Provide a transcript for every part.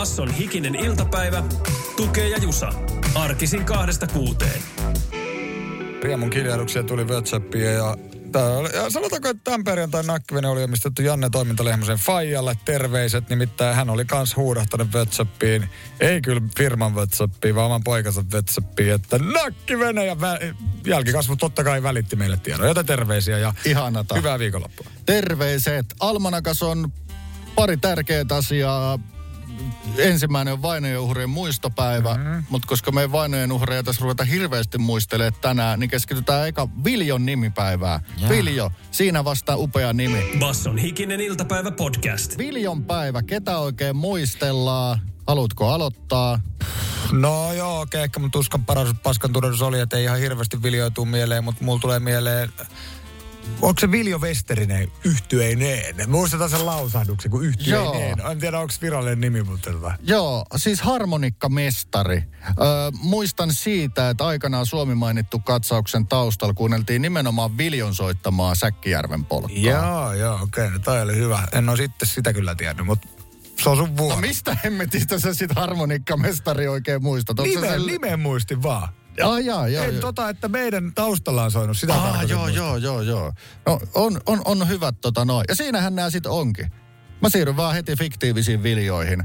Basson hikinen iltapäivä. Tukee ja Jusa. Arkisin kahdesta kuuteen. Riemun kirjauduksia tuli WhatsAppiin ja Tää oli, ja sanotaanko, että tämän perjantain nakkivinen oli omistettu Janne Toimintalehmosen Fajalle. Terveiset, nimittäin hän oli kans huudahtanut WhatsAppiin. Ei kyllä firman WhatsAppiin, vaan oman poikansa WhatsAppiin, että nakkivene ja vä- jälkikasvu totta kai välitti meille tiedon. Joten terveisiä ja Ihanata. hyvää viikonloppua. Terveiset. Almanakas on pari tärkeää asiaa. Ensimmäinen on vainojen uhrien muistopäivä, mm-hmm. mutta koska me ei vainojen uhreja tässä ruveta hirveästi muistelemaan tänään, niin keskitytään eka Viljon nimipäivää. Jaa. Viljo, siinä vasta upea nimi. Basson hikinen iltapäivä podcast. Viljon päivä, ketä oikein muistellaan? Haluatko aloittaa? No joo, okei, ehkä mun tuskan paras paskan oli, että ei ihan hirveästi viljoituu mieleen, mutta mulla tulee mieleen Onko se Viljo Westerinen yhtyeineen? Muistetaan sen lausahduksen kuin yhtyeineen. Joo. En tiedä, onko virallinen nimi, mutta tota. Joo, siis harmonikkamestari. Öö, muistan siitä, että aikanaan Suomi mainittu katsauksen taustalla kuunneltiin nimenomaan Viljon soittamaa Säkkijärven polkkaa. Joo, joo, okei, okay, no toi oli hyvä. En ole sitten sitä kyllä tiennyt, mutta se on sun vuoro. No mistä hemmetistä sä sit harmonikkamestari oikein muistat? Onko se Nimen, sen- nimen muistin vaan. Ah, jaa, joo, en joo. tota, että meidän taustalla on soinut sitä Ah, joo, joo, joo, joo. No, on, on, on hyvät tota noin. Ja siinähän nämä sitten onkin. Mä siirryn vaan heti fiktiivisiin viljoihin.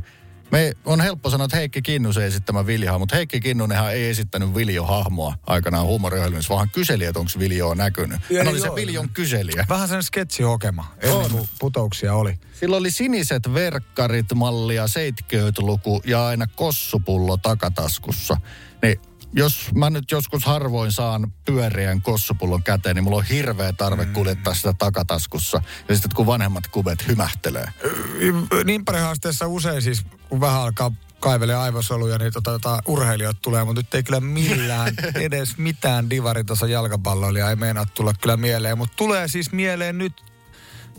Me on helppo sanoa, että Heikki Kinnusen esittämä Viljaha, mutta Heikki Kinnunenhan ei esittänyt Viljo-hahmoa aikanaan huumoriohjelmissa, vaan hän kyseli, että onko Viljoa näkynyt. Ja Hän oli se joo. Viljon kyselijä. Vähän sen sketsihokema, ennen kuin putouksia oli. Sillä oli siniset verkkarit mallia 70-luku ja aina kossupullo takataskussa. Niin jos mä nyt joskus harvoin saan pyöreän kossupullon käteen, niin mulla on hirveä tarve kuljettaa sitä takataskussa. Ja sitten kun vanhemmat kuvet hymähtelee. Niin paljon haasteessa usein siis, kun vähän alkaa kaivelee aivosoluja, niin tota, tota, urheilijat tulee, mutta nyt ei kyllä millään edes mitään divaritason jalkapalloilijaa ei meinaa tulla kyllä mieleen. Mutta tulee siis mieleen nyt,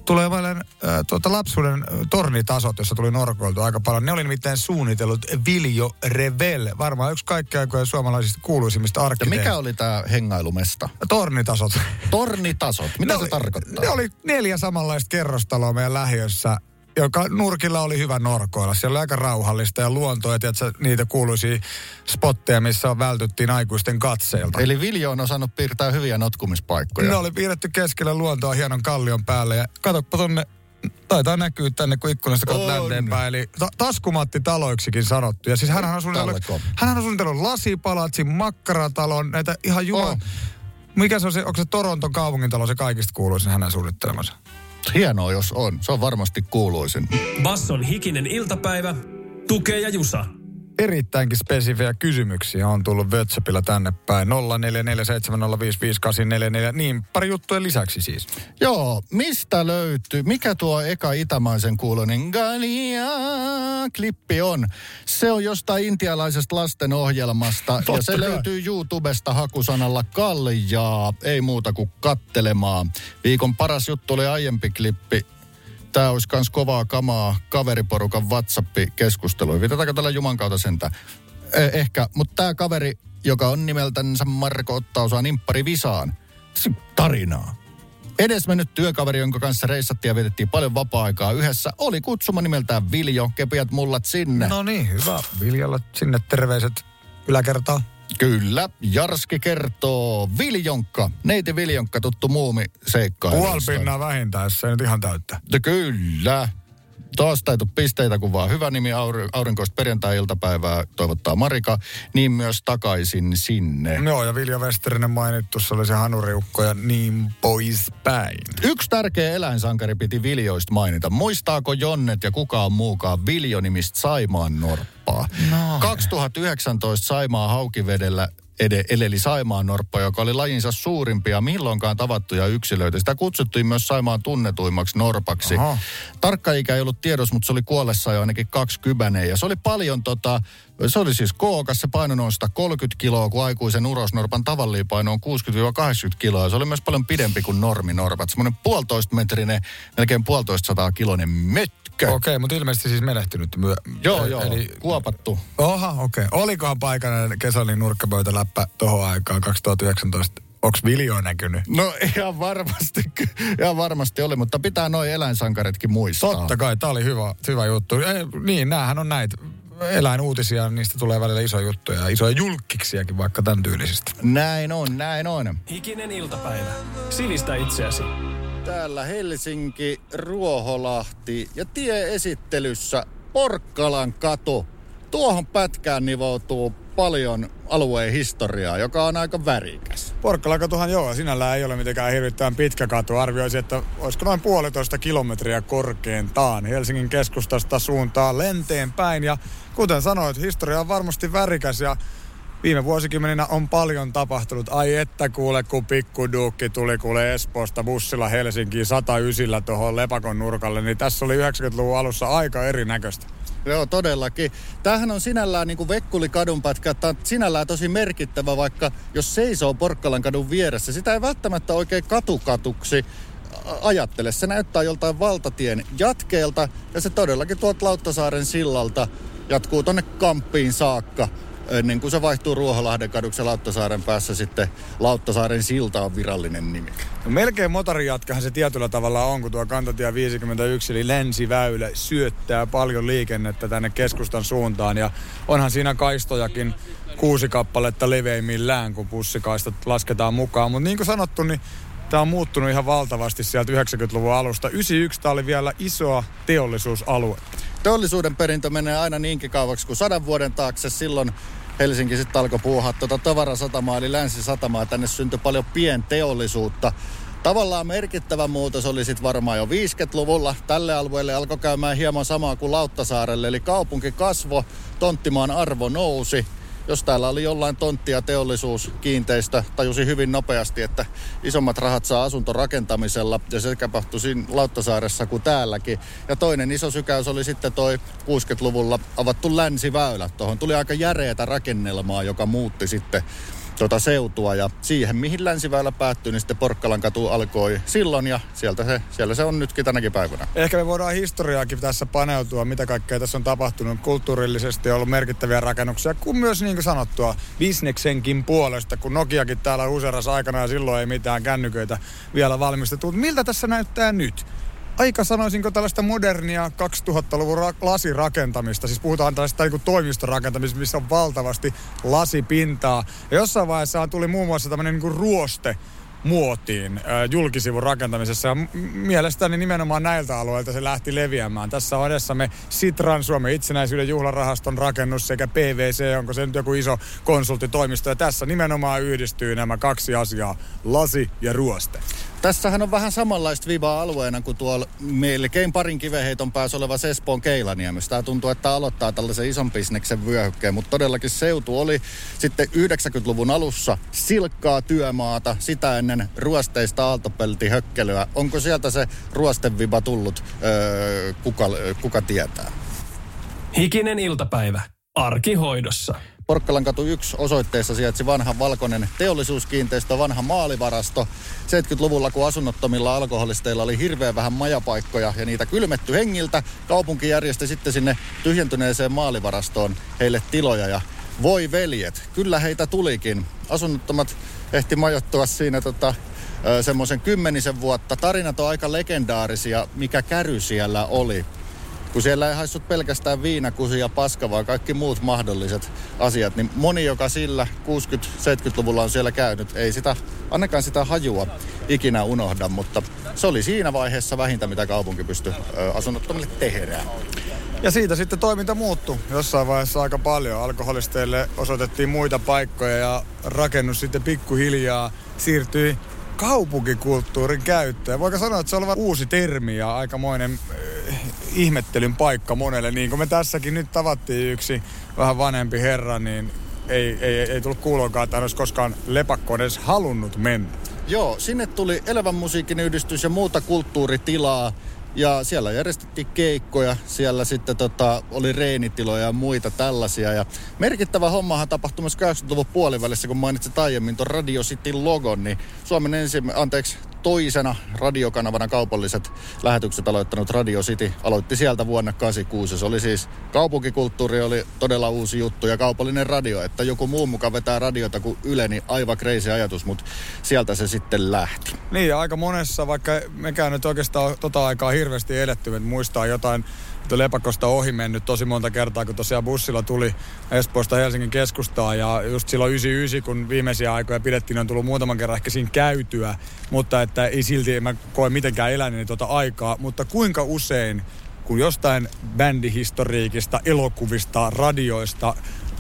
tulee mieleen äh, tuota lapsuuden tornitasot, jossa tuli norkoiltu aika paljon. Ne oli nimittäin suunnitellut Viljo Revel, varmaan yksi kaikkien aikojen suomalaisista kuuluisimmista Ja arkkitehdistä. mikä oli tämä hengailumesta? Tornitasot. Tornitasot. Mitä Ne se oli- tarkoittaa? Ne oli neljä samanlaista kerrostaloa meidän lähiössä, joka nurkilla oli hyvä norkoilla. Siellä oli aika rauhallista ja luontoa, ja tiedätkö, niitä kuuluisia spotteja, missä vältyttiin aikuisten katseilta. Eli Viljo on osannut piirtää hyviä notkumispaikkoja. Ne oli piirretty keskellä luontoa hienon kallion päälle, ja katsoppa tonne, taitaa näkyä tänne, kun ikkunasta katsot länteenpäin. Eli ta- taskumatti taloiksikin sanottu. Ja siis hän on suunnitellut, hän on suunnitellut lasipalatsin, makkaratalon, näitä ihan. On. Mikä se on se, onko se Toronton kaupungintalo se kaikista kuuluisin hänen suunnittelemansa? Hienoa, jos on. Se on varmasti kuuluisin. Basson hikinen iltapäivä. Tukee ja Jusa. Erittäinkin spesifejä kysymyksiä on tullut WhatsAppilla tänne päin. 0447055844. Niin, pari juttuja lisäksi siis. Joo, mistä löytyy, mikä tuo eka itämaisen kuulonen Galia-klippi on? Se on jostain intialaisesta lastenohjelmasta ja se kai. löytyy YouTubesta hakusanalla kaljaa, ei muuta kuin kattelemaan. Viikon paras juttu oli aiempi klippi. Tämä olisi kans kovaa kamaa kaveriporukan WhatsApp-keskustelua. Viitataanko tällä Juman kautta sentä? Eh, ehkä, mutta tämä kaveri, joka on nimeltänsä Marko, ottaa osaa nimppari Visaan. Tarinaa. Edesmennyt työkaveri, jonka kanssa reissattiin ja vietettiin paljon vapaa-aikaa yhdessä, oli kutsuma nimeltään Viljo, kepiät mullat sinne. No niin, hyvä. Viljalla sinne terveiset yläkertaan. Kyllä, Jarski kertoo Viljonkka, neiti Viljonkka, tuttu muumi seikkailu. Puolpinnaa vähintään, jos se ei nyt ihan täyttä. Kyllä. Taas ei tule pisteitä, kun vaan hyvä nimi aur- aurinkoista perjantai-iltapäivää toivottaa Marika, niin myös takaisin sinne. Joo, ja Viljo Westerinen mainittu, se oli se hanuriukko ja niin poispäin. Yksi tärkeä eläinsankari piti Viljoista mainita. Muistaako Jonnet ja kukaan muukaan Viljo-nimistä Saimaan norppaa? No. 2019 Saimaa Haukivedellä ede, eleli Saimaan norppa, joka oli lajinsa suurimpia milloinkaan tavattuja yksilöitä. Sitä kutsuttiin myös Saimaan tunnetuimmaksi norpaksi. Aha. Tarkka ikä ei ollut tiedossa, mutta se oli kuollessa jo ainakin 20 ja se oli paljon tota, se oli siis kookas, se paino noin 130 kiloa, kun aikuisen urosnorpan tavallinen paino on 60-80 kiloa. Se oli myös paljon pidempi kuin norminorpat. Semmoinen puolitoista metrinen, melkein puolitoista sataa kiloinen mötkö. Okei, mutta ilmeisesti siis menehtynyt myö. Joo, e- joo, Eli, kuopattu. oha, okei. Olikohan paikallinen kesällinen nurkkapöytäläppä tohon aikaan 2019? Onks Viljo näkynyt? No ihan varmasti, ihan varmasti oli, mutta pitää noin eläinsankaritkin muistaa. Totta kai, tää oli hyvä, hyvä juttu. Ei, niin, näähän on näitä eläinuutisia, niistä tulee välillä isoja juttuja ja isoja julkiksiakin vaikka tämän tyylisistä. Näin on, näin on. Hikinen iltapäivä. Sivistä itseäsi. Täällä Helsinki, Ruoholahti ja tieesittelyssä Porkkalan katu. Tuohon pätkään nivoutuu paljon alueen historiaa, joka on aika värikäs. Porkkalakatuhan joo, sinällään ei ole mitenkään hirvittävän pitkä katu. Arvioisin, että olisiko noin puolitoista kilometriä korkeintaan Helsingin keskustasta suuntaan lenteen päin. Ja kuten sanoit, historia on varmasti värikäs ja viime vuosikymmeninä on paljon tapahtunut. Ai että kuule, kun pikkuduukki tuli kuule Espoosta bussilla Helsinkiin 109 tuohon Lepakon nurkalle, niin tässä oli 90-luvun alussa aika erinäköistä. Joo, todellakin. Tämähän on sinällään niin kuin Vekkuli kadunpätkä, tämä on sinällään tosi merkittävä, vaikka jos seisoo Porkkalan kadun vieressä, sitä ei välttämättä oikein katukatuksi ajattele. Se näyttää joltain valtatien jatkeelta ja se todellakin tuolta Lauttasaaren sillalta jatkuu tonne Kamppiin saakka ennen kuin se vaihtuu Ruoholahden kaduksi Lauttasaaren päässä sitten Lauttasaaren silta on virallinen nimi. No melkein motorijatkahan se tietyllä tavalla on, kun tuo kantatie 51 eli länsiväylä syöttää paljon liikennettä tänne keskustan suuntaan. Ja onhan siinä kaistojakin kuusi kappaletta leveimmillään, kun bussikaistat lasketaan mukaan. Mutta niin kuin sanottu, niin tämä on muuttunut ihan valtavasti sieltä 90-luvun alusta. 91 tämä oli vielä isoa teollisuusalue. Teollisuuden perintö menee aina niinkin kauaksi kuin sadan vuoden taakse. Silloin Helsinki sitten alkoi puuhaa tuota tavarasatamaa eli länsisatamaa. Tänne syntyi paljon pienteollisuutta. Tavallaan merkittävä muutos oli sitten varmaan jo 50-luvulla. Tälle alueelle alkoi käymään hieman samaa kuin Lauttasaarelle, eli kaupunki kasvo, tonttimaan arvo nousi. Jos täällä oli jollain tonttia teollisuus, kiinteistö, tajusi hyvin nopeasti, että isommat rahat saa asuntorakentamisella ja se tapahtui siinä Lauttasaaressa kuin täälläkin. Ja toinen iso sykäys oli sitten toi 60-luvulla avattu länsiväylä. Tuohon tuli aika järeätä rakennelmaa, joka muutti sitten tuota seutua ja siihen mihin länsiväylä päättyi, niin sitten Porkkalan katu alkoi silloin ja sieltä se, siellä se on nytkin tänäkin päivänä. Ehkä me voidaan historiaakin tässä paneutua, mitä kaikkea tässä on tapahtunut. Kulttuurillisesti on ollut merkittäviä rakennuksia, kun myös niin kuin sanottua bisneksenkin puolesta, kun Nokiakin täällä useras aikana ja silloin ei mitään kännyköitä vielä valmistettu. Miltä tässä näyttää nyt? Aika sanoisinko tällaista modernia 2000-luvun ra- lasirakentamista. Siis puhutaan tällaista niin toimistorakentamisesta, missä on valtavasti lasipintaa. Ja jossain vaiheessa tuli muun muassa tämmöinen niin ruoste muotiin julkisivun rakentamisessa. Ja mielestäni nimenomaan näiltä alueilta se lähti leviämään. Tässä on edessämme Sitran Suomen itsenäisyyden juhlarahaston rakennus sekä PVC, onko se nyt joku iso konsulttitoimisto. Ja tässä nimenomaan yhdistyy nämä kaksi asiaa, lasi ja ruoste. Tässähän on vähän samanlaista vivaa alueena kuin tuolla melkein parin kiveheiton päässä oleva Espoon Keilaniemessä. Tämä tuntuu, että aloittaa tällaisen ison bisneksen vyöhykkeen, mutta todellakin seutu oli sitten 90-luvun alussa silkkaa työmaata, sitä ennen ruosteista aaltopeltihökkelyä. Onko sieltä se ruosteviba tullut, öö, kuka, kuka tietää? Hikinen iltapäivä. Arkihoidossa. Porkkalan katu 1 osoitteessa sijaitsi vanha valkoinen teollisuuskiinteistö, vanha maalivarasto. 70-luvulla, kun asunnottomilla alkoholisteilla oli hirveän vähän majapaikkoja ja niitä kylmetty hengiltä, kaupunki järjesti sitten sinne tyhjentyneeseen maalivarastoon heille tiloja ja voi veljet, kyllä heitä tulikin. Asunnottomat ehti majoittua siinä tota, semmoisen kymmenisen vuotta. Tarinat on aika legendaarisia, mikä käry siellä oli kun siellä ei haissut pelkästään viinakusi ja paska, vaan kaikki muut mahdolliset asiat, niin moni, joka sillä 60-70-luvulla on siellä käynyt, ei sitä, ainakaan sitä hajua ikinä unohda, mutta se oli siinä vaiheessa vähintä, mitä kaupunki pystyi asunnottomille tehdään. Ja siitä sitten toiminta muuttui jossain vaiheessa aika paljon. Alkoholisteille osoitettiin muita paikkoja ja rakennus sitten pikkuhiljaa siirtyi kaupunkikulttuurin käyttöön. Voiko sanoa, että se on uusi termi ja aikamoinen ihmettelyn paikka monelle. Niin kuin me tässäkin nyt tavattiin yksi vähän vanhempi herra, niin ei, ei, ei tullut kuuloonkaan, että hän olisi koskaan lepakkoon edes halunnut mennä. Joo, sinne tuli elävän musiikin yhdistys ja muuta kulttuuritilaa. Ja siellä järjestettiin keikkoja, siellä sitten tota, oli reenitiloja ja muita tällaisia. Ja merkittävä hommahan tapahtui myös 80-luvun puolivälissä, kun mainitsit aiemmin tuon Radio Cityn logon, niin Suomen ensimmäinen, anteeksi, toisena radiokanavana kaupalliset lähetykset aloittanut Radio City aloitti sieltä vuonna 86. Se oli siis, kaupunkikulttuuri oli todella uusi juttu ja kaupallinen radio, että joku muu mukaan vetää radiota kuin Yle, niin aivan crazy ajatus, mutta sieltä se sitten lähti. Niin, aika monessa, vaikka mekään nyt oikeastaan tota aikaa hirveästi eletty, että muistaa jotain Lepakosta ohi mennyt tosi monta kertaa, kun tosiaan bussilla tuli Espoosta Helsingin keskustaan ja just silloin 99, kun viimeisiä aikoja pidettiin, on tullut muutaman kerran ehkä siinä käytyä, mutta että ei silti, mä koe mitenkään eläneeni tuota aikaa, mutta kuinka usein kun jostain bändihistoriikista, elokuvista, radioista,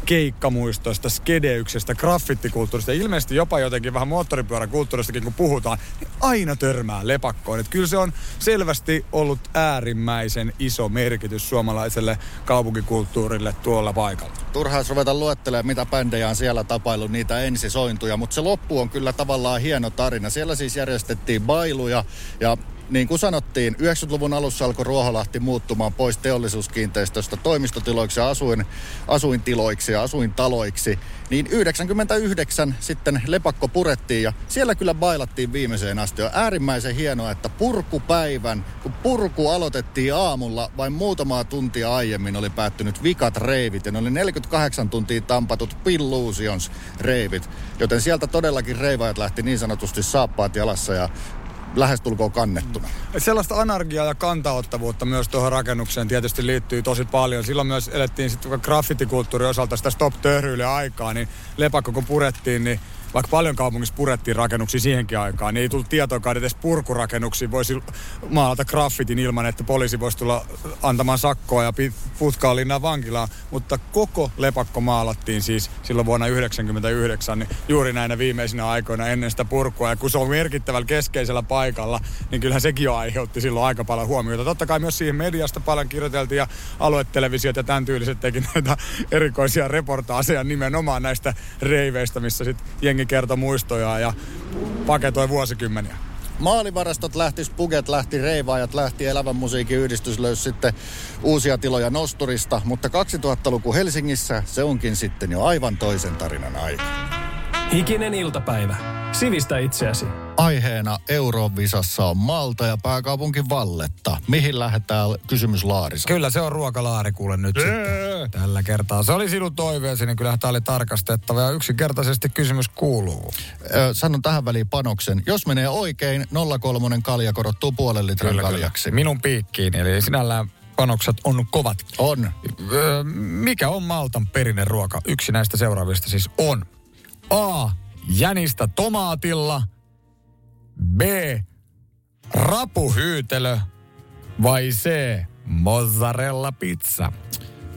keikkamuistoista, skedeyksestä, graffittikulttuurista ja ilmeisesti jopa jotenkin vähän moottoripyöräkulttuuristakin kun puhutaan, niin aina törmää lepakkoon. Että kyllä se on selvästi ollut äärimmäisen iso merkitys suomalaiselle kaupunkikulttuurille tuolla paikalla. Turhaa ruveta luettelemaan, mitä bändejä on siellä tapailu, niitä ensisointuja, mutta se loppu on kyllä tavallaan hieno tarina. Siellä siis järjestettiin bailuja ja niin kuin sanottiin, 90-luvun alussa alkoi Ruoholahti muuttumaan pois teollisuuskiinteistöstä toimistotiloiksi ja asuin, asuintiloiksi ja asuintaloiksi. Niin 99 sitten lepakko purettiin ja siellä kyllä bailattiin viimeiseen asti. On äärimmäisen hienoa, että purkupäivän, kun purku aloitettiin aamulla, vain muutamaa tuntia aiemmin oli päättynyt vikat reivit. Ja ne oli 48 tuntia tampatut Pillusions reivit. Joten sieltä todellakin reivajat lähti niin sanotusti saappaat jalassa ja lähestulkoon kannettuna. Sellaista anarkiaa ja kantaottavuutta myös tuohon rakennukseen tietysti liittyy tosi paljon. Silloin myös elettiin sitten graffitikulttuurin osalta sitä stop aikaa, niin lepakko kun purettiin, niin vaikka paljon kaupungissa purettiin rakennuksia siihenkin aikaan, niin ei tullut tietoakaan, että edes purkurakennuksiin voisi maalata graffitin ilman, että poliisi voisi tulla antamaan sakkoa ja putkaa linnaan vankilaan. Mutta koko lepakko maalattiin siis silloin vuonna 1999 niin juuri näinä viimeisinä aikoina ennen sitä purkua. Ja kun se on merkittävällä keskeisellä paikalla, niin kyllähän sekin jo aiheutti silloin aika paljon huomiota. Totta kai myös siihen mediasta paljon kirjoiteltiin ja aluetelevisiot ja tämän tyyliset teki näitä erikoisia reportaaseja nimenomaan näistä reiveistä, missä sitten jengi kertoi muistoja ja paketoi vuosikymmeniä. Maalivarastot lähti, Spuget lähti, Reivaajat lähti, Elävän musiikin yhdistys löysi sitten uusia tiloja Nosturista, mutta 2000-luku Helsingissä se onkin sitten jo aivan toisen tarinan aika. Hikinen iltapäivä. Sivistä itseäsi. Aiheena Eurovisassa on Malta ja pääkaupunki Valletta. Mihin lähdetään kysymys Laarissa? Kyllä se on ruokalaari kuule nyt sitten. Tällä kertaa. Se oli sinun toiveesi, niin kyllähän tämä oli tarkastettava. Ja yksinkertaisesti kysymys kuuluu. Ö, sanon tähän väliin panoksen. Jos menee oikein, 03 kalja korottuu puolen litran kyllä, kaljaksi. Kyllä. Minun piikkiin, eli sinällään panokset on kovat. On. Ö, mikä on Maltan perinneruoka? Yksi näistä seuraavista siis on. A. Jänistä tomaatilla – B. Rapuhyytelö vai C. Mozzarella pizza?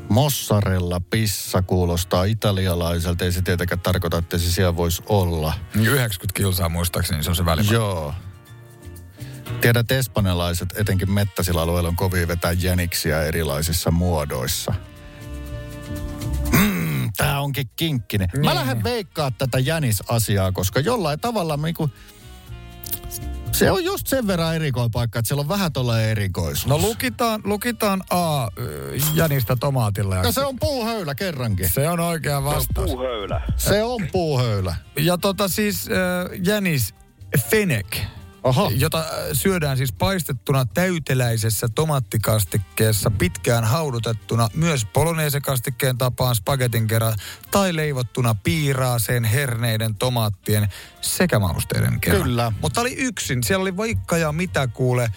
Mozzarella pizza kuulostaa italialaiselta. Ei se tietenkään tarkoita, että se siellä voisi olla. 90 kilsaa muistaakseni se on se välimaa. Joo. Tiedät, espanjalaiset, etenkin mettäisillä alueilla, on kovin vetää jäniksiä erilaisissa muodoissa. Mm, tää onkin kinkkinen. Niin. Mä lähden veikkaa tätä jänisasiaa, koska jollain tavalla niinku... Niin se on just sen verran erikoipaikka, että siellä on vähän tuolla erikoisuus. No lukitaan, lukitaan A Jänistä tomaatilla. Ja se on puuhöylä kerrankin. Se on oikea vastaus. Se on puuhöylä. Se on puuhöylä. Ja tota siis äh, Jänis Fenek Aha. jota äh, syödään siis paistettuna täyteläisessä tomattikastikkeessa pitkään haudutettuna myös poloneesekastikkeen tapaan spagetin kerran tai leivottuna piiraaseen, herneiden, tomaattien sekä mausteiden kerran. Kyllä. Mutta oli yksin. Siellä oli vaikka ja mitä kuule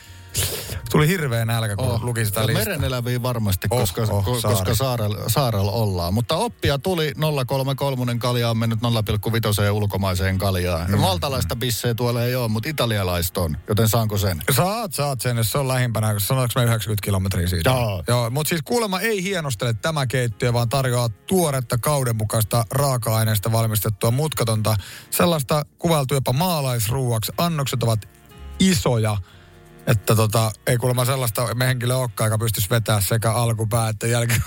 Tuli hirveä nälkä, kun oh. luki sitä listaa. Mereneläviä varmasti, oh, koska, oh, ko, saari. koska saarella, saarella ollaan. Mutta oppia tuli 033 kalja on mennyt 0,5 ulkomaiseen kaljaan. Mm. Maltalaista bisseä tuolla ei ole, mutta italialaista on. Joten saanko sen? Saat, saat sen, jos se on lähimpänä. Sanoinko me 90 kilometriä siitä? Joo. Joo mutta siis kuulemma ei hienostele tämä keittiö, vaan tarjoaa tuoretta kaudenmukaista raaka-aineesta valmistettua mutkatonta. Sellaista kuvailtu jopa maalaisruuaksi. Annokset ovat isoja että tota, ei kuulemma sellaista me henkilö olekaan, joka pystyisi vetämään sekä alkupää että jälkeen.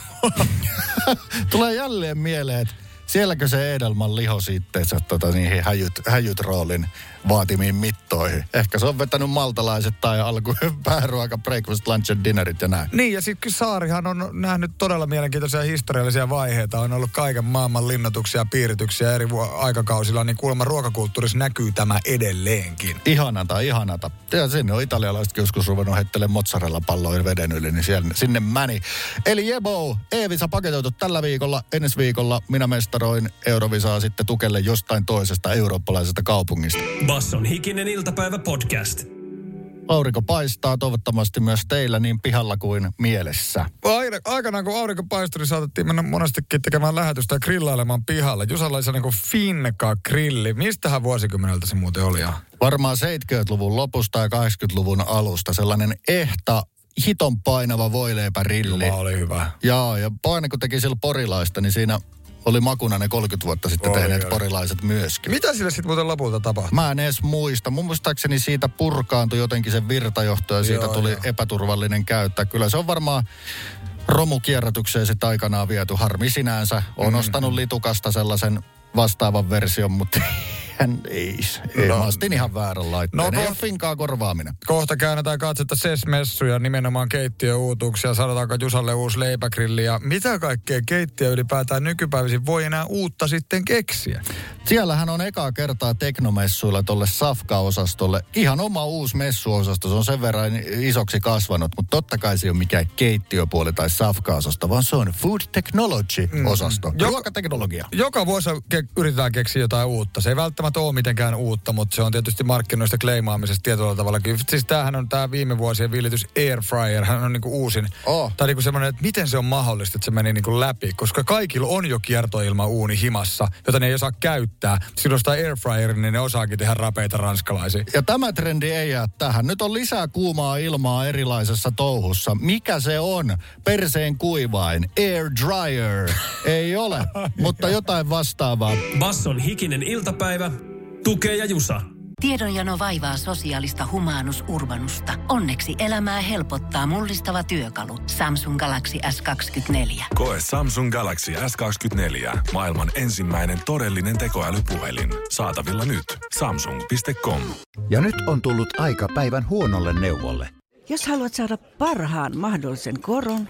Tulee jälleen mieleen, että sielläkö se Edelman liho itteensä tota, niihin häjyt, häjyt roolin vaatimiin mittoihin. Ehkä se on vetänyt maltalaiset tai alku pääruoka, breakfast, lunch and dinnerit ja näin. Niin, ja sitten Saarihan on nähnyt todella mielenkiintoisia historiallisia vaiheita. On ollut kaiken maailman linnoituksia ja piirityksiä eri vu- aikakausilla, niin kuulemma ruokakulttuurissa näkyy tämä edelleenkin. Ihanata, ihanata. Ja sinne on italialaisetkin joskus ruvennut heittelemaan mozzarella palloja veden yli, niin siellä, sinne mäni. Eli Jebo, Eevisa paketoitu tällä viikolla, ensi viikolla minä mestaroin Eurovisaa sitten tukelle jostain toisesta eurooppalaisesta kaupungista. Basson hikinen iltapäivä podcast. Aurinko paistaa toivottavasti myös teillä niin pihalla kuin mielessä. Aina, aikanaan kun aurinko paistui, niin saatettiin mennä monestikin tekemään lähetystä ja grillailemaan pihalla. Jusalla oli kuin Finka grilli. Mistähän vuosikymmeneltä se muuten oli? Varmaan 70-luvun lopusta ja 80-luvun alusta sellainen ehta hiton painava voileipärilli. Jumala oli hyvä. Joo, ja paine kun teki sillä porilaista, niin siinä oli makuna ne 30 vuotta sitten Oli, tehneet oli. porilaiset myöskin. Mitä sille sitten muuten lopulta tapahtui? Mä en edes muista. Mun muistaakseni siitä purkaantui jotenkin se virtajohto ja siitä Joo, tuli joo. epäturvallinen käyttää. Kyllä se on varmaan romukierrätykseen sitten aikanaan viety. Harmi sinänsä. On Mm. ostanut litukasta sellaisen vastaavan version, mutta hän ei. ei No. mä ostin ihan väärän laitteen. No, ei ole finkaa korvaaminen. Kohta käännetään katsetta SES-messuja, nimenomaan keittiöuutuksia. Sanotaanko Jusalle uusi leipägrilli ja mitä kaikkea keittiö ylipäätään nykypäivisin voi enää uutta sitten keksiä? Siellähän on ekaa kertaa teknomessuilla tolle Safka-osastolle ihan oma uusi messuosasto. Se on sen verran isoksi kasvanut, mutta totta kai se ei ole mikään keittiöpuoli tai Safka-osasto, vaan se on Food Technology-osasto. Joka- Ruokateknologia. Joka vuosi ke- yritetään keksiä jotain uutta. Se ei välttämättä ole mitenkään uutta, mutta se on tietysti markkinoista kleimaamisesta tietyllä tavalla. Siis tämähän on tämä viime vuosien viljitys Air Fryer. Hän on niinku uusin. Oh. Tai niinku semmoinen, että miten se on mahdollista, että se meni niinku läpi. Koska kaikilla on jo kiertoilma uuni himassa, jota ne ei osaa käyttää. Silloin sitä Air Fryerin, niin ne osaakin tehdä rapeita ranskalaisia. Ja tämä trendi ei jää tähän. Nyt on lisää kuumaa ilmaa erilaisessa touhussa. Mikä se on? Perseen kuivain. Air dryer. ei ole, mutta jotain vastaavaa. Basson hikinen iltapäivä. Tukee ja Jusa. Tiedonjano vaivaa sosiaalista humanus urbanusta. Onneksi elämää helpottaa mullistava työkalu. Samsung Galaxy S24. Koe Samsung Galaxy S24. Maailman ensimmäinen todellinen tekoälypuhelin. Saatavilla nyt. Samsung.com. Ja nyt on tullut aika päivän huonolle neuvolle. Jos haluat saada parhaan mahdollisen koron,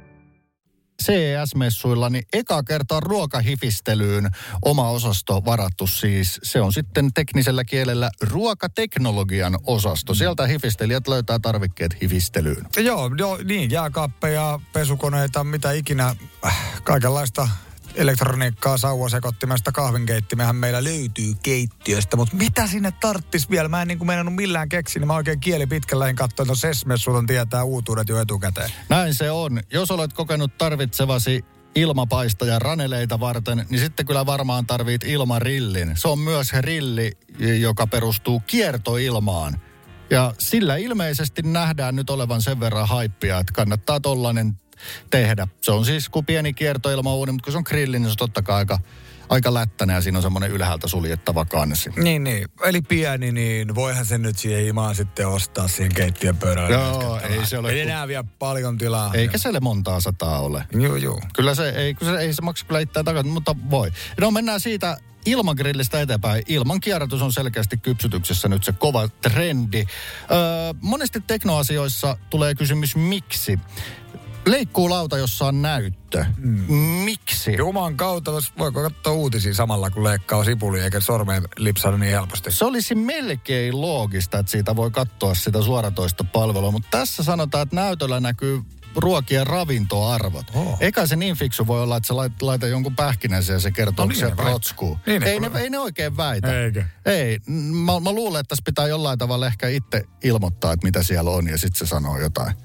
CES-messuilla, niin eka kertaa ruokahifistelyyn oma osasto varattu siis. Se on sitten teknisellä kielellä ruokateknologian osasto. Sieltä hifistelijät löytää tarvikkeet hifistelyyn. Joo, joo, niin, jääkaappeja, pesukoneita, mitä ikinä, äh, kaikenlaista elektroniikkaa, sauvasekottimesta, kahvinkeittimehän meillä löytyy keittiöstä, mutta mitä sinne tarttis vielä? Mä en niin kuin millään keksiä, niin mä oikein kieli pitkällä lähin katsoin, että sesmessuun tietää uutuudet jo etukäteen. Näin se on. Jos olet kokenut tarvitsevasi ilmapaista raneleita varten, niin sitten kyllä varmaan tarvit ilmarillin. Se on myös rilli, joka perustuu kiertoilmaan. Ja sillä ilmeisesti nähdään nyt olevan sen verran haippia, että kannattaa tollanen tehdä. Se on siis kuin pieni kiertoilmauuni, mutta kun se on grilli, niin se on totta kai aika, aika lättäinen ja siinä on semmoinen ylhäältä suljettava kansi. Niin, niin. Eli pieni, niin voihan sen nyt siihen imaan sitten ostaa siihen keittiön pöydälle. Joo, ei se ole Ei enää vielä paljon tilaa. Eikä se montaa sataa ole. Joo, joo. Kyllä se ei, se, ei se maksa kyllä itseään takaisin, mutta voi. No mennään siitä ilmagrillistä eteenpäin. Ilman kierrätys on selkeästi kypsytyksessä nyt se kova trendi. Öö, monesti teknoasioissa tulee kysymys miksi. Leikkuu lauta, jossa on näyttö. Mm. Miksi? Juman kautta voiko katsoa uutisia samalla, kun leikkaa sipulia, eikä sormeen lipsahda niin helposti. Se olisi melkein loogista, että siitä voi katsoa sitä suoratoista palvelua, mutta tässä sanotaan, että näytöllä näkyy ruokien ravintoarvot. Oh. Eikä se niin fiksu voi olla, että sä lait, laita jonkun pähkinäisen ja se kertoo, No niin se ne protskuu. Niin ne ei, ne, kuule- ei ne oikein väitä. Eikö? Ei. Mä, mä luulen, että tässä pitää jollain tavalla ehkä itse ilmoittaa, että mitä siellä on ja sitten se sanoo jotain.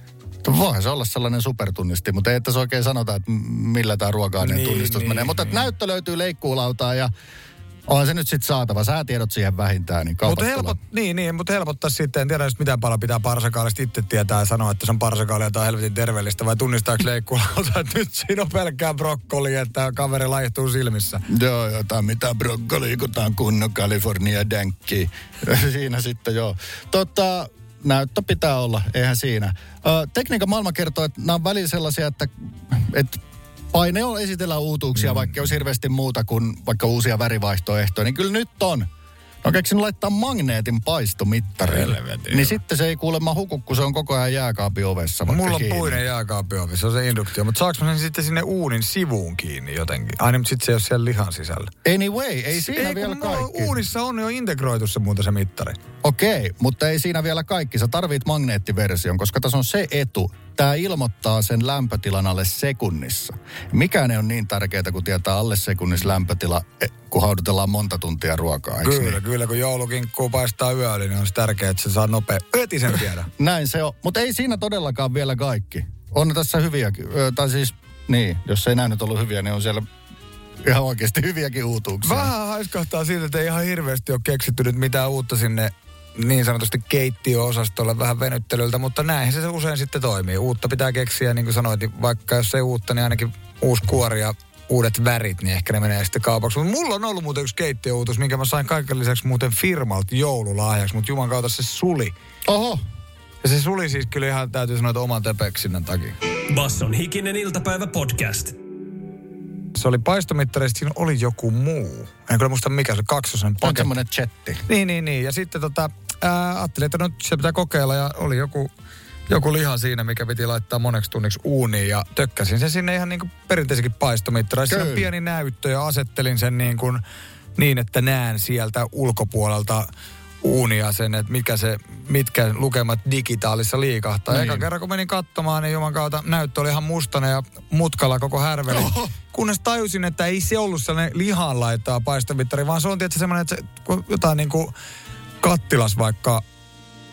Voihan se olla sellainen supertunnisti, mutta ei tässä oikein sanota, että millä tämä ruoka-aineen Niin, tunnistus niin, menee. Mutta niin. että näyttö löytyy leikkuulautaa ja On se nyt sitten saatava. Sä tiedot siihen vähintään, niin Mutta helpot, niin, niin, mutta helpottaa sitten, en tiedä just mitä paljon pitää parsakaalista itse tietää ja sanoa, että se on parsakaalia tai helvetin terveellistä, vai tunnistaako leikkulalta, että nyt siinä on pelkkää brokkoli, että kaveri laihtuu silmissä. Joo, jotain mitä brokkoli, kun tää on kunnon California dänkki. siinä sitten joo. Tota, näyttö pitää olla, eihän siinä. Ö, tekniikan maailma kertoo, että nämä on välillä sellaisia, että, että paine on esitellä uutuuksia, mm. vaikka olisi hirveästi muuta kuin vaikka uusia värivaihtoehtoja, niin kyllä nyt on. No keksin laittaa magneetin paistomittariin. Niin sitten se ei kuulemma huku, kun se on koko ajan jääkaapin ovessa. Mulla on kiinni. puinen jääkaapiovi, se on se induktio, mutta saaks mä sen sitten sinne uunin sivuun kiinni jotenkin? Aina, mutta sitten se ei ole siellä lihan sisällä. Anyway, ei siinä ei, vielä kaikki. uunissa on jo integroitu se muuta se mittari. Okei, mutta ei siinä vielä kaikki. Sä tarvit magneettiversion, koska tässä on se etu. Tämä ilmoittaa sen lämpötilan alle sekunnissa. Mikään ei ole niin tärkeää, kun tietää alle sekunnissa lämpötila, eh, kun haudutellaan monta tuntia ruokaa. Kyllä, Niin? Kyllä, kun joulukinkku paistaa yöllä, niin on se tärkeää, että se saa nopea. Heti sen tiedä. Näin se on. Mutta ei siinä todellakaan vielä kaikki. On tässä hyviäkin. Ö, tai siis, niin, jos ei näin nyt ollut hyviä, niin on siellä ihan oikeasti hyviäkin uutuuksia. Vähän haiskahtaa siltä, että ei ihan hirveästi ole keksitty nyt mitään uutta sinne niin sanotusti keittiöosastolle vähän venyttelyltä, mutta näin se usein sitten toimii. Uutta pitää keksiä, niin kuin sanoit, niin vaikka jos ei uutta, niin ainakin uusi kuori ja uudet värit, niin ehkä ne menee sitten kaupaksi. Mutta mulla on ollut muuten yksi keittiöuutus, minkä mä sain kaiken lisäksi muuten firmalta joululahjaksi, mutta juman kautta se suli. Oho, Ja se suli siis kyllä ihan täytyy sanoa, että oman töpeksinnän takia. Basson hikinen iltapäivä podcast. Se oli paistomittarista, siinä oli joku muu. En kyllä muista mikä se, kaksosen on paketti. semmoinen chatti. Niin, niin, niin. Ja sitten tota, ää, ajattelin, että nyt se pitää kokeilla ja oli joku, joku liha siinä, mikä piti laittaa moneksi tunniksi uuniin ja tökkäsin sen sinne ihan niin kuin perinteisenkin paistomittari. Siinä on pieni näyttö ja asettelin sen niin, kuin, niin että näen sieltä ulkopuolelta uunia sen, että mitkä, se, mitkä lukemat digitaalissa liikahtaa. Niin. Eka kerran kun menin katsomaan, niin juman kautta näyttö oli ihan mustana ja mutkalla koko härveli. Oho. Kunnes tajusin, että ei se ollut sellainen lihan laittaa paistomittari, vaan se on tietysti semmoinen, että se, kun jotain niin kuin kattilas vaikka,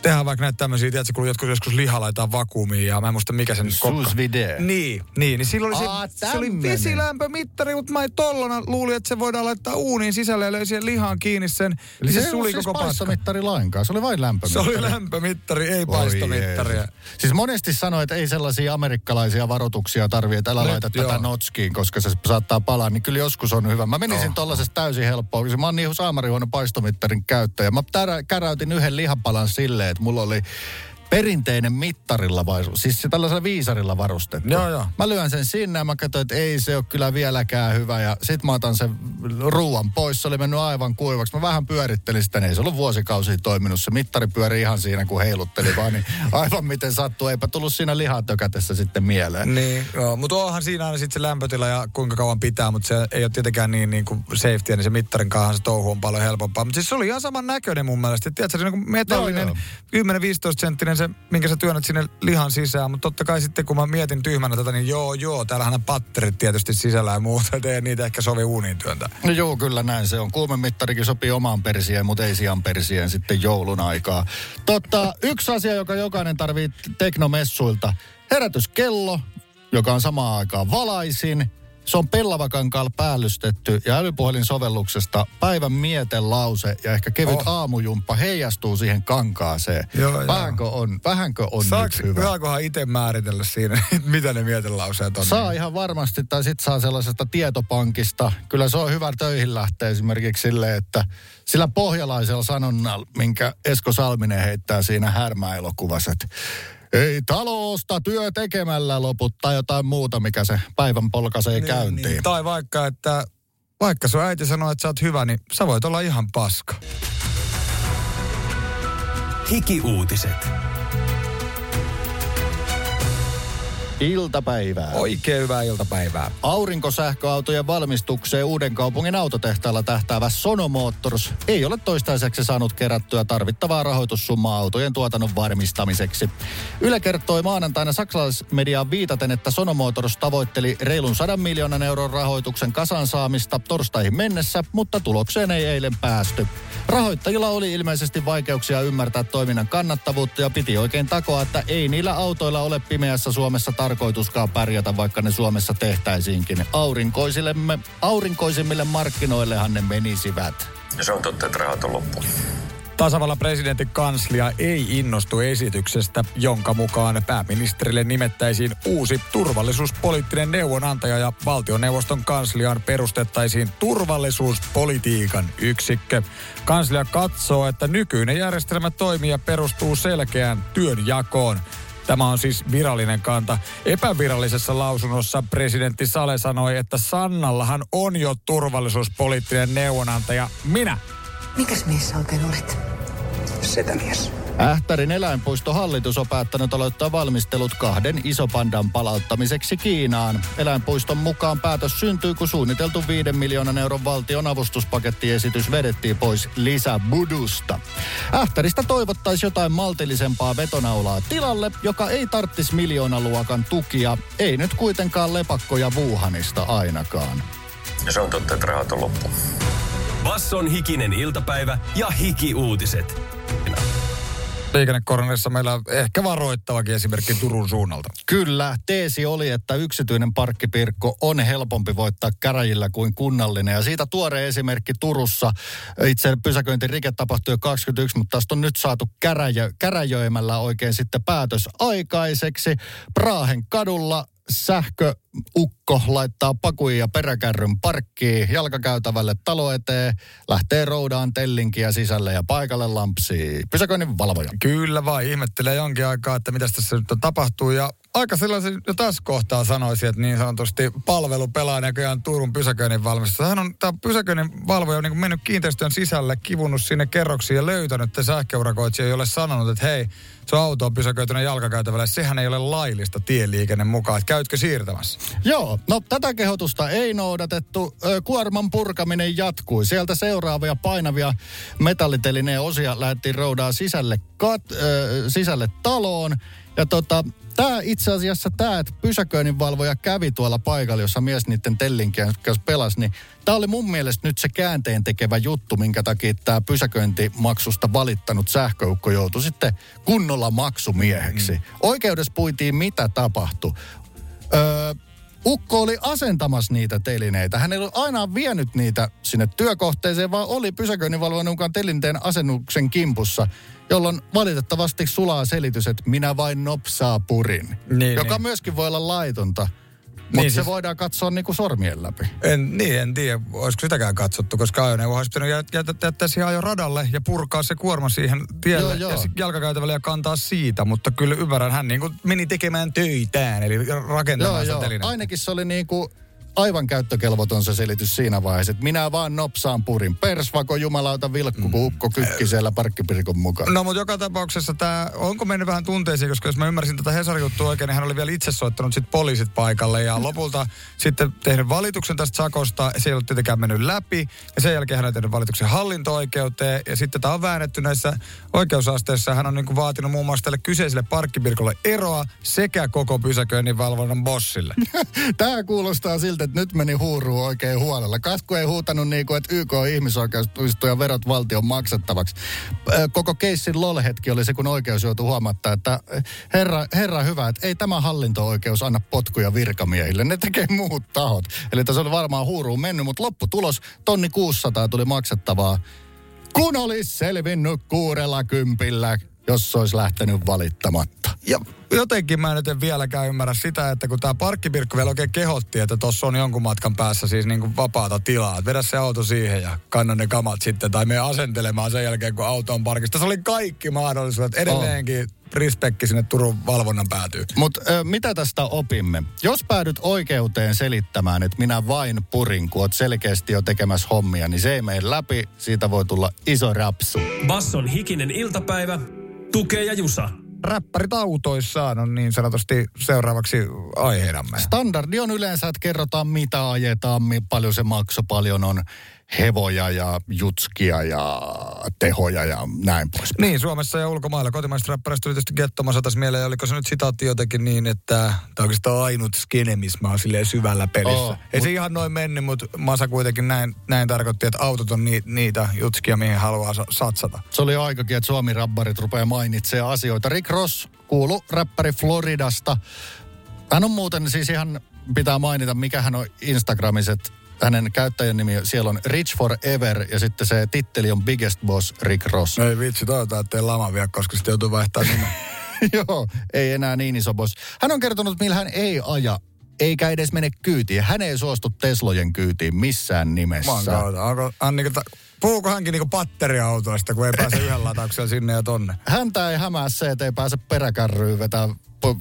tehdään vaikka näitä tämmöisiä, tiedätkö, kun jotkut joskus liha laitetaan vakuumiin ja mä en muista mikä sen kokka. Sous vide. Niin, niin, niin silloin oli Aa, se, se oli vesilämpömittari, mutta mä en tollona luulin, että se voidaan laittaa uuniin sisälle ja löi siihen lihaan kiinni sen. Eli niin se, se, ei suli ollut siis koko paistomittari lainkaan, se oli vain Se lämpömittari. oli lämpömittari, ei paistomittari. Siis monesti sanoo, että ei sellaisia amerikkalaisia varoituksia tarvitse, että älä Nyt, laita joo. tätä notskiin, koska se saattaa palaa, niin kyllä joskus on hyvä. Mä menisin Oh. tollasesta täysin helppoa, koska mä oon niin saamarihuono paistomittarin käyttäjä. Mä tärä, käräytin yhden lihapalan silleen, että mulla oli perinteinen mittarilla, vai, siis se tällaisella viisarilla varustettu. Joo, joo. Mä lyön sen sinne ja mä katsoin, että ei se ole kyllä vieläkään hyvä. Ja sit mä otan sen ruuan pois. Se oli mennyt aivan kuivaksi. Mä vähän pyörittelin sitä. niin Ei se ollut vuosikausia toiminut. Se mittari pyöri ihan siinä, kun heilutteli vaan. Niin aivan miten sattuu. Eipä tullut siinä lihatökätessä sitten mieleen. Niin, joo, mutta onhan siinä aina sitten se lämpötila ja kuinka kauan pitää, mutta se ei ole tietenkään niin, niin kuin safety, niin se mittarin kanssa se touhu on paljon helpompaa. Mutta siis se oli ihan saman näköinen mun mielestä. Tiedätkö, se on niin kuin metallinen, Joo, 10-15 senttinen se, minkä sä työnnät sinne lihan sisään. Mutta totta kai sitten, kun mä mietin tyhmänä tätä, niin joo, joo, täällähän on patterit tietysti sisällä ja muuta, ei niitä ehkä sovi uuniin työntää. No joo, kyllä näin se on. Kuumemittarikin sopii omaan persien, mutta ei sian persien sitten joulun aikaa. Totta, yksi asia, joka jokainen tarvii teknomessuilta. Herätyskello, joka on samaan aikaan valaisin. Se on pellavakankaalla päällystetty ja älypuhelinsovelluksesta päivän mietelause ja ehkä kevyt Oh. aamujumppa heijastuu siihen kankaaseen. Joo, joo. vähänkö on, vähänkö on Saaks, nyt hyvä? saankohan itse määritellä siinä, mitä ne mietelauseet on? Saa ihan varmasti, tai sitten saa sellaisesta tietopankista. Kyllä se on hyvä töihin lähteä esimerkiksi silleen, että sillä pohjalaisella sanonnalla, minkä Esko Salminen heittää siinä härmäelokuvassa, että ei talosta työ tekemällä loput tai jotain muuta, mikä se päivän polkaisee niin, käyntiin. Niin. Tai vaikka, että vaikka sun äiti sanoo, että sä oot hyvä, niin sä voit olla ihan paska. Hiki-uutiset. Iltapäivää. Oikein hyvää iltapäivää. Aurinkosähköautojen valmistukseen uuden kaupungin autotehtaalla tähtäävä Sono Motors ei ole toistaiseksi saanut kerättyä tarvittavaa rahoitussummaa autojen tuotannon varmistamiseksi. Yle kertoi maanantaina saksalaismediaan viitaten, että Sono Motors tavoitteli reilun 100 miljoonan euron rahoituksen kasaan saamista torstaihin mennessä, mutta tulokseen ei eilen päästy. Rahoittajilla oli ilmeisesti vaikeuksia ymmärtää toiminnan kannattavuutta ja piti oikein takoa, että ei niillä autoilla ole pimeässä Suomessa tarjolla tarkoituskaan pärjätä, vaikka ne Suomessa tehtäisiinkin. Aurinkoisillemme, aurinkoisimmille markkinoillehan ne menisivät. Ja se on totta, että rahat on loppu. Tasavallan presidentin kanslia ei innostu esityksestä, jonka mukaan pääministerille nimettäisiin uusi turvallisuuspoliittinen neuvonantaja ja valtioneuvoston kansliaan perustettaisiin turvallisuuspolitiikan yksikkö. Kanslia katsoo, että nykyinen järjestelmä toimii ja perustuu selkeään työnjakoon. Tämä on siis virallinen kanta. Epävirallisessa lausunnossa presidentti Sale sanoi, että Sannallahan on jo turvallisuuspoliittinen neuvonantaja. Minä Mikäs mies sä oikein olet? Setämies. Ähtärin eläinpuistohallitus on päättänyt aloittaa valmistelut kahden isopandan palauttamiseksi Kiinaan. Eläinpuiston mukaan päätös syntyy, kun suunniteltu 5 miljoonan euron valtion avustuspakettiesitys vedettiin pois lisäbudusta. Ähtäristä toivottaisi jotain maltillisempaa vetonaulaa tilalle, joka ei tarttisi miljoonaluokan tukia, ei nyt kuitenkaan lepakkoja Wuhanista ainakaan. Ja se on totta, että rahat on loppu. Basson hikinen iltapäivä ja hiki-uutiset. Liikennekoronissa meillä ehkä varoittavakin esimerkki Turun suunnalta. Kyllä, teesi oli, että yksityinen parkkipirkko on helpompi voittaa käräjillä kuin kunnallinen. Ja siitä tuore esimerkki Turussa. Itse pysäköintirike tapahtui jo 21, mutta tästä on nyt saatu käräjö, käräjöimällä oikein sitten päätös aikaiseksi. Praahen kadulla sähköukko laittaa pakuja ja peräkärryn parkkiin jalkakäytävälle talo eteen, lähtee roudaan tellinkiä sisälle ja paikalle lampsii. Pysäköinnin valvoja. Kyllä vai, ihmettelee jonkin aikaa, että mitä tässä nyt tapahtuu. Ja aika sellaisen jo tässä kohtaa sanoisin, että niin sanotusti palvelu pelaa näköjään Turun pysäköinnin valmistossa. Hän on tämä pysäköinnin valvoja niin mennyt kiinteistön sisälle, kivunut sinne kerroksiin ja löytänyt, että sähköurakoitsija ole sanonut, että hei, se auto on pysäköitynyt jalkakäytävälle. Sehän ei ole laillista tieliikenne mukaan. Että käytkö siirtämässä? Joo, no tätä kehotusta ei noudatettu. Kuorman purkaminen jatkui. Sieltä seuraavia painavia metallitelineen osia lähdettiin roudaa sisälle, kat, ö, sisälle taloon. Ja tota, tämä itse asiassa tämä, että pysäköinninvalvoja kävi tuolla paikalla, jossa mies niiden tellinkien kanssa pelasi, niin tämä oli mun mielestä nyt se käänteen tekevä juttu, minkä takia tämä pysäköintimaksusta valittanut sähköukko joutui sitten kunnolla maksumieheksi. Mm. Oikeudessa puitiin, mitä tapahtui. Öö, Ukko oli asentamassa niitä telineitä. Hän ei ollut aina vienyt niitä sinne työkohteeseen, vaan oli pysäköinninvalvojan mukaan telinteen asennuksen kimpussa, jolloin valitettavasti sulaa selitys, että minä vain nopsaa purin. Niin, joka niin. myöskin voi olla laitonta. Mutta Niin se siis- voidaan katsoa niinku sormien läpi. En, niin, en tiedä, olisiko sitäkään katsottu, koska ajoneuvo olisi pitänyt jät- jättää, jättää siihen ajo radalle ja purkaa se kuorma siihen tielle Joo, joo. ja jalkakäytävälle ja kantaa siitä. Mutta kyllä ymmärrän, hän niin kuin meni tekemään töitään, eli rakentamaan sitä telinettä. Ainakin se oli niinku aivan käyttökelvoton se selitys siinä vaiheessa, että minä vaan nopsaan purin. Persvako jumalauta vilkku, kun ukko kykki siellä parkkipirkon mukaan. No mutta joka tapauksessa tämä, onko mennyt vähän tunteisiin, koska jos mä ymmärsin tätä Hesari-juttua oikein, niin hän oli vielä itse soittanut sit poliisit paikalle ja lopulta sitten tehnyt valituksen tästä sakosta. Se ei ollut tietenkään mennyt läpi ja sen jälkeen hän on tehnyt valituksen hallinto-oikeuteen ja sitten tämä on väännetty näissä oikeusasteissa. Hän on niin kuin vaatinut muun muassa tälle kyseiselle parkkipirkolle eroa sekä koko pysäköinnin valvonnan bossille. Tämä kuulostaa siltä, että nyt meni huuruun oikein huolella. Kasku ei huutanut niin kuin, että YK on ihmisoikeustuisto verot valtion maksettavaksi. Koko keissin lol-hetki oli se, kun oikeus joutui huomattaa, että herra, herra hyvä, että ei tämä hallinto-oikeus anna potkuja virkamiehille. Ne tekee muut tahot. Eli tässä oli varmaan huuruun mennyt, mutta lopputulos, tonni 600 tuli maksettavaa. Kun olisi selvinnyt kuudella kympillä, jos olisi lähtenyt valittamatta. Ja jotenkin mä nyt en vieläkään ymmärrä sitä, että kun tämä parkkipirkko vielä oikein kehotti, että tuossa on jonkun matkan päässä siis niin kuin vapaata tilaa. Että vedä se auto siihen ja kanna ne kamat sitten tai me asentelemaan sen jälkeen, kun auto on parkissa. Tässä oli kaikki mahdollisuudet. Edelleenkin respekki sinne Turun valvonnan päätyy. Mutta mitä tästä opimme? Jos päädyt oikeuteen selittämään, että minä vain purin, kun oot selkeästi jo tekemässä hommia, niin se ei mene läpi. Siitä voi tulla iso rapsu. Basson hikinen iltapäivä, tukee ja jusa. Räppärit autoissaan on niin sanotusti seuraavaksi aiheenamme. Standardi on yleensä, että kerrotaan mitä ajetaan, paljon se makso, paljon on hevoja ja jutskia ja tehoja ja näin pois. Niin, Suomessa ja ulkomailla. Kotimaista räppäristä tuli tietysti Gettoma satas mieleen. Oliko se nyt sitaatti jotenkin niin, että tämä oikeastaan ainut skene, missä mä oon silleen syvällä pelissä. Oo, Ei se ihan noin mennyt, mutta Masa kuitenkin näin, näin tarkoitti, että autot on ni, niitä jutskia, mihin haluaa sa- satsata. Se oli aikakin, että Suomi-rabbarit rupeaa mainitsemaan asioita. Rick Ross kuulu räppäri Floridasta. Hän on muuten siis ihan, pitää mainita, mikä hän on Instagramiset hänen käyttäjän nimi, siellä on Rich Forever ja sitten se titteli on Biggest Boss Rick Ross. Ei vitsi, toivotaan, ettei lama vielä, koska sitten joutuu vaihtamaan nimen. Joo, ei enää niin iso boss. Hän on kertonut, millä hän ei aja eikä edes mene kyytiin. Hän ei suostu Teslojen kyytiin missään nimessä. Hän niinku, ta- puhuuko hänkin niinku patteriautoista, kun ei pääse yhden latauksella sinne ja tonne? Häntä ei hämää se, että ei pääse peräkärryyn vetää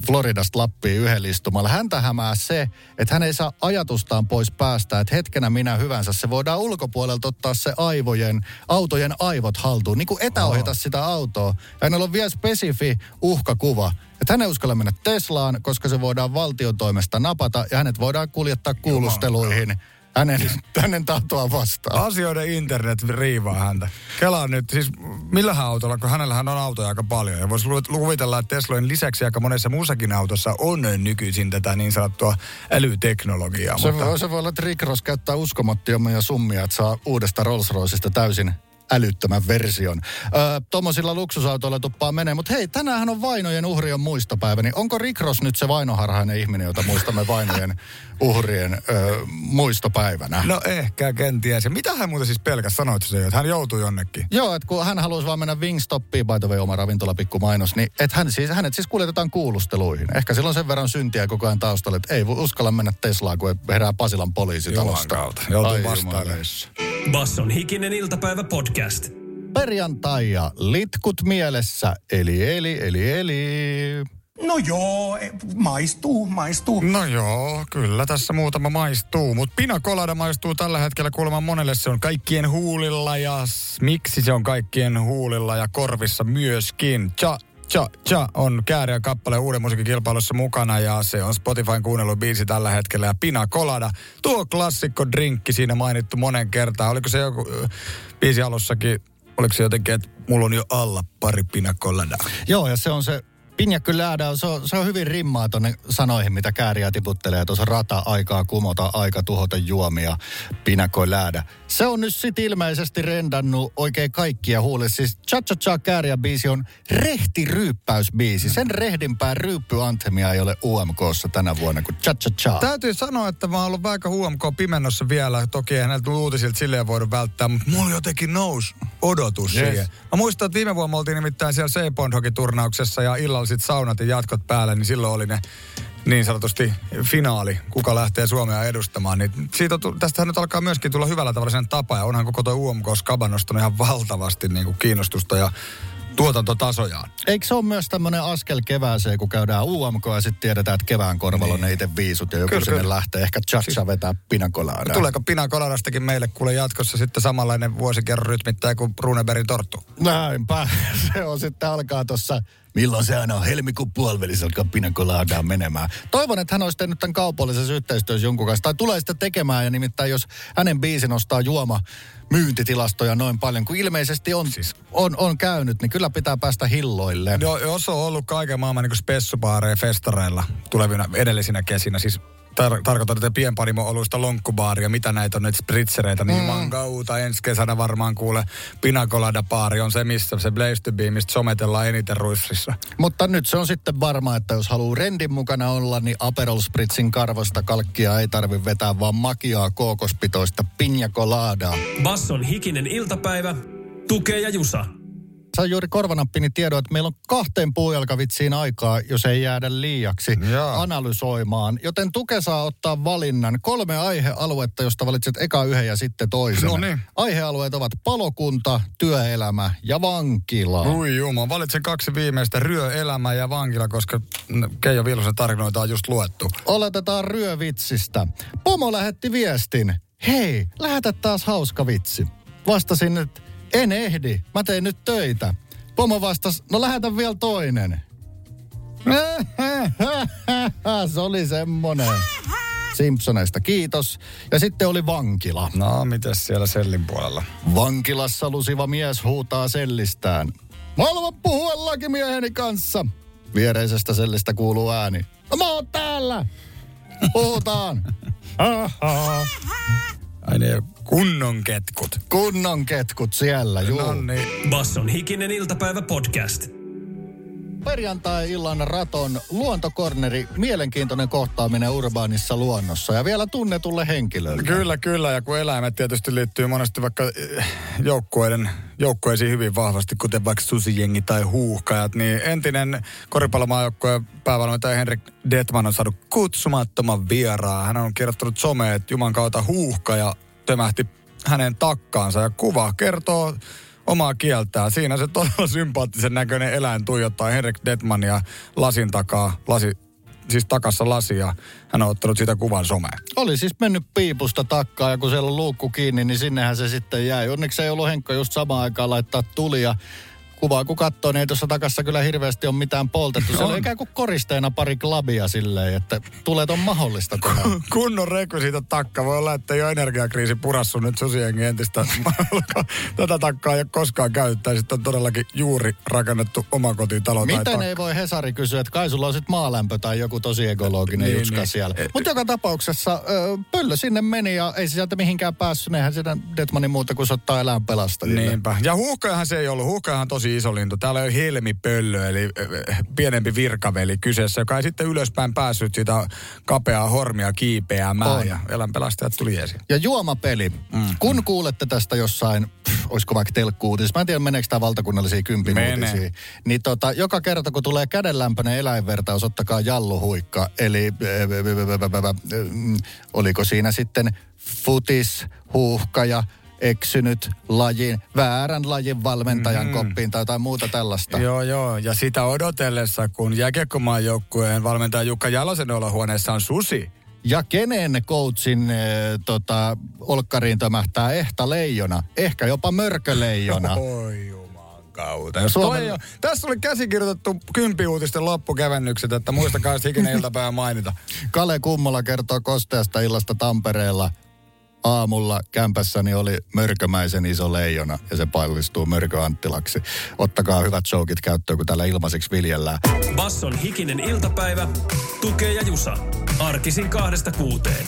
Floridasta Lappiin yhden istumalla. Häntä hämää se, että hän ei saa ajatustaan pois päästä, että hetkenä minä hyvänsä se voidaan ulkopuolelta ottaa se aivojen, autojen aivot haltuun, niin kuin etäohjata oh. sitä autoa. Ja hänellä on vielä spesifi uhkakuva, että hän ei uskalla mennä Teslaan, koska se voidaan valtion toimesta napata ja hänet voidaan kuljettaa kuulusteluihin hänen, hänen tahtoa vastaan. Asioiden internet riivaa häntä. Kelaa nyt, siis millähän autolla, kun hänellähän on autoja aika paljon. Ja voisi kuvitella, että Teslojen lisäksi aika monessa muussakin autossa on nykyisin tätä niin sanottua älyteknologiaa. Se, mutta... voi, se voi olla, että Rick Ross käyttää uskomattomia summia, että saa uudesta Rolls-Roycesta täysin älyttömän version. Öö, Tuommoisilla luksusautoilla tuppaa menee, mutta hei, tänään on Vainojen uhrien muistopäivä, niin onko Rick Ross nyt se vainoharhainen ihminen, jota muistamme Vainojen uhrien öö, muistopäivänä? No ehkä, kenties. Mitä hän muuten siis pelkäs sanoit se, että hän joutui jonnekin? Joo, että kun hän haluaisi vaan mennä Wingstoppiin, by the way, oma ravintola pikku mainos, niin että hän siis, hänet siis kuljetetaan kuulusteluihin. Ehkä silloin sen verran syntiä koko ajan taustalla, että ei uskalla mennä Teslaan, kun herää Pasilan poliisitalosta. Juman kautta. Joutuu vastailemaan. Basson hikinen iltapäivä podcast. Perjantai ja litkut mielessä, eli eli eli eli. No joo, e, maistuu, maistuu. No joo, kyllä tässä muutama maistuu, mutta pina colada maistuu tällä hetkellä kuulemma monelle. Se on kaikkien huulilla ja miksi se on kaikkien huulilla ja korvissa myöskin. Cha, cha, cha on kääriä kappale uuden musiikkikilpailussa mukana ja se on Spotifyn kuunnellut biisi tällä hetkellä. Ja pina colada, tuo klassikko drinkki siinä mainittu monen kertaan. Oliko se joku biisi alussakin, oliko se jotenkin, että mulla on jo alla pari pina colada? Joo, ja se on se Pinjakkylädä, se on, se on hyvin rimmaa tonne sanoihin, mitä kääriä tiputtelee. Tuossa rata, aikaa kumota, aika tuhota juomia, pinakoi Se on nyt sit ilmeisesti rendannut oikein kaikkia huulle. Siis Cha Cha Cha kääriä biisi on rehti ryyppäysbiisi. Sen rehdimpää ryyppyanthemia ei ole UMKssa tänä vuonna kuin Cha Cha Cha. Täytyy sanoa, että mä oon ollut vaikka HMK pimennossa vielä. Toki ei häneltä uutisilta silleen voida välttää, mutta mulla jotenkin nousi odotus Yes. siihen. Mä muistan, että viime vuonna me oltiin nimittäin siellä Seipondhoki-turnauksessa ja illalla sit saunat ja jatkot päällä, niin silloin oli ne niin sanotusti finaali, kuka lähtee Suomea edustamaan. Niin siitä tästähän nyt alkaa myöskin tulla hyvällä tavalla sen tapa, ja onhan koko tuo UMK Skaba nostanut ihan valtavasti niin kuin kiinnostusta ja tuotantotasojaan. Eikö se ole myös tämmöinen askel kevääseen, kun käydään UMK ja sitten tiedetään, että kevään korvalla niin. ne itse viisut ja joku Kyllä, sinne kyllä. lähtee ehkä chacha vetää pinakolaadaa. Tuleeko Pina Coladastakin meille kuule jatkossa sitten samanlainen vuosikerron rytmittäjä kuin Runebergin torttu? Näinpä. Se on sitten alkaa tuossa, milloin se aina on helmikuun puolivälissä alkaa pinakolaadaa menemään. Toivon, että hän olisi tehnyt tämän kaupallisessa yhteistyössä jonkun kanssa. Tai tulee sitä tekemään ja nimittäin jos hänen biisi nostaa juoma myyntitilastoja noin paljon, kuin ilmeisesti on, siis. on, on käynyt, niin kyllä pitää päästä hilloille. Joo, jos on ollut kaiken maailman niin spessubaareja festareilla tulevina edellisinä kesinä, siis tar- tarkoitan tätä pienpanimo-oluista lonkkubaaria, mitä näitä on nyt spritzereitä, niin mm. mangauta ensi kesänä varmaan kuule pinakolada baari on se, missä se Blaze to Be, mistä sometellaan eniten ruississa. Mutta nyt se on sitten varma, että jos haluaa rendin mukana olla, niin Aperol Spritzin karvasta kalkkia ei tarvi vetää, vaan makiaa kookospitoista pinjakoladaa. Basson hikinen iltapäivä. Tukee ja Jusa. Sain juuri korvanappini tiedon, että meillä on kahteen puujalkavitsiin aikaa, jos ei jäädä liiaksi Jaa. analysoimaan. Joten Tuke saa ottaa valinnan. Kolme aihealuetta, josta valitset eka yhden ja sitten toisen. No niin. Aihealueet ovat palokunta, työelämä ja vankila. Ui juma, valitsen kaksi viimeistä, ryö, elämä ja vankila, koska Keijo Vilhosen tarinoita on just luettu. Oletetaan ryövitsistä. Pomo lähetti viestin. Hei, lähetä taas hauska vitsi. Vastasin, että en ehdi, mä teen nyt töitä. Pomo vastasi, no lähetä vielä toinen. Se oli semmonen. Simpsoneista kiitos. Ja sitten oli vankila. No, mites siellä sellin puolella? Vankilassa lusiva mies huutaa sellistään. Mä haluan puhua lakimieheni kanssa. Viereisestä sellistä kuuluu ääni. No mä oon täällä. Puhutaan. Ai ne kunnon ketkut. Kunnon ketkut siellä, juu. No niin. Basson hikinen iltapäivä podcast. Perjantai-illan raton luontokorneri, mielenkiintoinen kohtaaminen urbaanissa luonnossa ja vielä tunnetulle henkilölle. Kyllä, kyllä. Ja kun eläimet tietysti liittyy monesti vaikka eh, joukkueiden, joukkueisiin hyvin vahvasti, kuten vaikka susijengi tai huuhkajat, niin entinen koripallomaajoukkueen päävalmentaja Henrik Detman on saanut kutsumattoman vieraan. Hän on kirjoittanut someen, että Juman kautta huuhkaja tömähti hänen takkaansa ja kuva kertoo omaa kieltään. Siinä se todella sympaattisen näköinen eläin tuijottaa Henrik Detmania lasin takaa, lasi, siis takassa lasia. Hän on ottanut siitä kuvan someen. Oli siis mennyt piipusta takkaa ja kun siellä on luukku kiinni, niin sinnehän se sitten jäi. Onneksi ei ollut Henkka just samaan aikaan laittaa tulia kuvaa kun katsoo, niin ei tuossa takassa kyllä hirveästi ole mitään poltettu. Se on ikään kuin koristeena pari klabia silleen, että tulee on mahdollista tehdä. Kunnon siitä takka. Voi olla, että ole energiakriisi purassu nyt susienkin entistä. Tätä takkaa ei ole koskaan käyttää. Sitten on todellakin juuri rakennettu omakotitalo Miten tai ei voi Hesari kysyä, että kai sulla on sitten maalämpö tai joku tosi ekologinen niin, jutska niin. siellä. Mutta joka tapauksessa pöllö sinne meni ja ei se sieltä mihinkään päässyt. Eihän sitä Detmanin muuta kuin ottaa eläin pelastajille. Niinpä. Ja huuhkajahan se ei ollut. Huuhkajahan tosi iso lintu. Täällä on helmipöllö, eli pienempi virkaveli kyseessä, joka ei sitten ylöspäin päässyt sitä kapeaa hormia kiipeämään. On. Ja eläinpelastajat tuli esiin. Ja juomapeli. Mm. Kun kuulette tästä jossain, pff, olisiko vaikka telkkuutis, mä en tiedä meneekö tämä valtakunnallisia kympinuutisia. Niin tota, joka kerta kun tulee kädenlämpöinen eläinvertaus, ottakaa jalluhuikka. Eli oliko siinä sitten futis, huuhkaja, eksynyt lajin, väärän lajin valmentajan mm. koppiin tai jotain muuta tällaista. Joo, joo. Ja sitä odotellessa, kun jääkiekkomaan joukkueen valmentaja Jukka Jalosen olohuoneessa on susi. Ja kenen coachin e, tota, olkkariin tömähtää ehta leijona, ehkä jopa mörköleijona. Oi kautta. Suomen... Jo, tässä oli käsikirjoitettu kympiuutisten loppukevennykset, että muistakaa ikinä iltapäivä mainita. Kale Kummola kertoo kosteasta illasta Tampereella – aamulla kämpässäni oli mörkömäisen iso leijona ja se paillistuu Mörkö Anttilaksi. Ottakaa hyvät showkit käyttöön, kun täällä ilmaiseksi viljellään. Basson hikinen iltapäivä, tukee ja jusa. Arkisin kahdesta kuuteen.